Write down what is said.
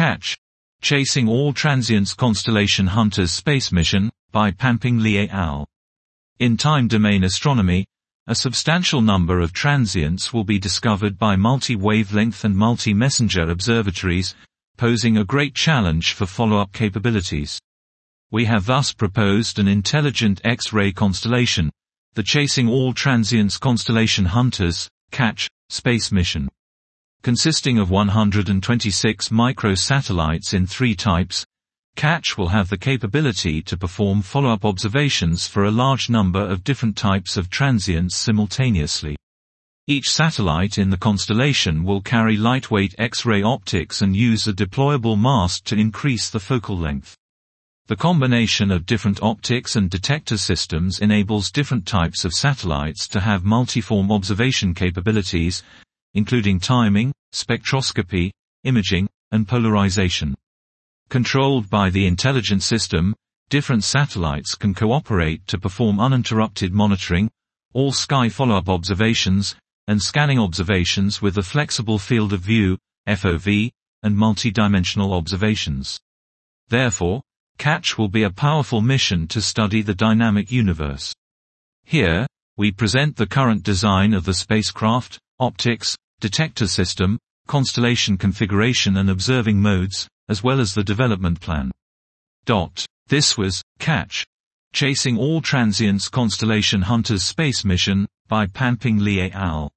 Catch. Chasing All Transients Constellation Hunters Space Mission, by Panping Li et al. In time domain astronomy, a substantial number of transients will be discovered by multi-wavelength and multi-messenger observatories, posing a great challenge for follow-up capabilities. We have thus proposed an intelligent X-ray constellation, the Chasing All Transients Constellation Hunters, CATCH, space mission. Consisting of 126 microsatellites in three types, CATCH will have the capability to perform follow-up observations for a large number of different types of transients simultaneously. Each satellite in the constellation will carry lightweight X-ray optics and use a deployable mast to increase the focal length. The combination of different optics and detector systems enables different types of satellites to have multiform observation capabilities, including timing, spectroscopy, imaging, and polarization. Controlled by the intelligent system, different satellites can cooperate to perform uninterrupted monitoring, all sky follow-up observations, and scanning observations with a flexible field of view, FOV, and multidimensional observations. Therefore, CATCH will be a powerful mission to study the dynamic universe. Here, we present the current design of the spacecraft, optics, detector system, constellation configuration and observing modes, as well as the development plan. Dot. This was, Catch. Chasing All Transients Constellation Hunters Space Mission, by Panping Li et al.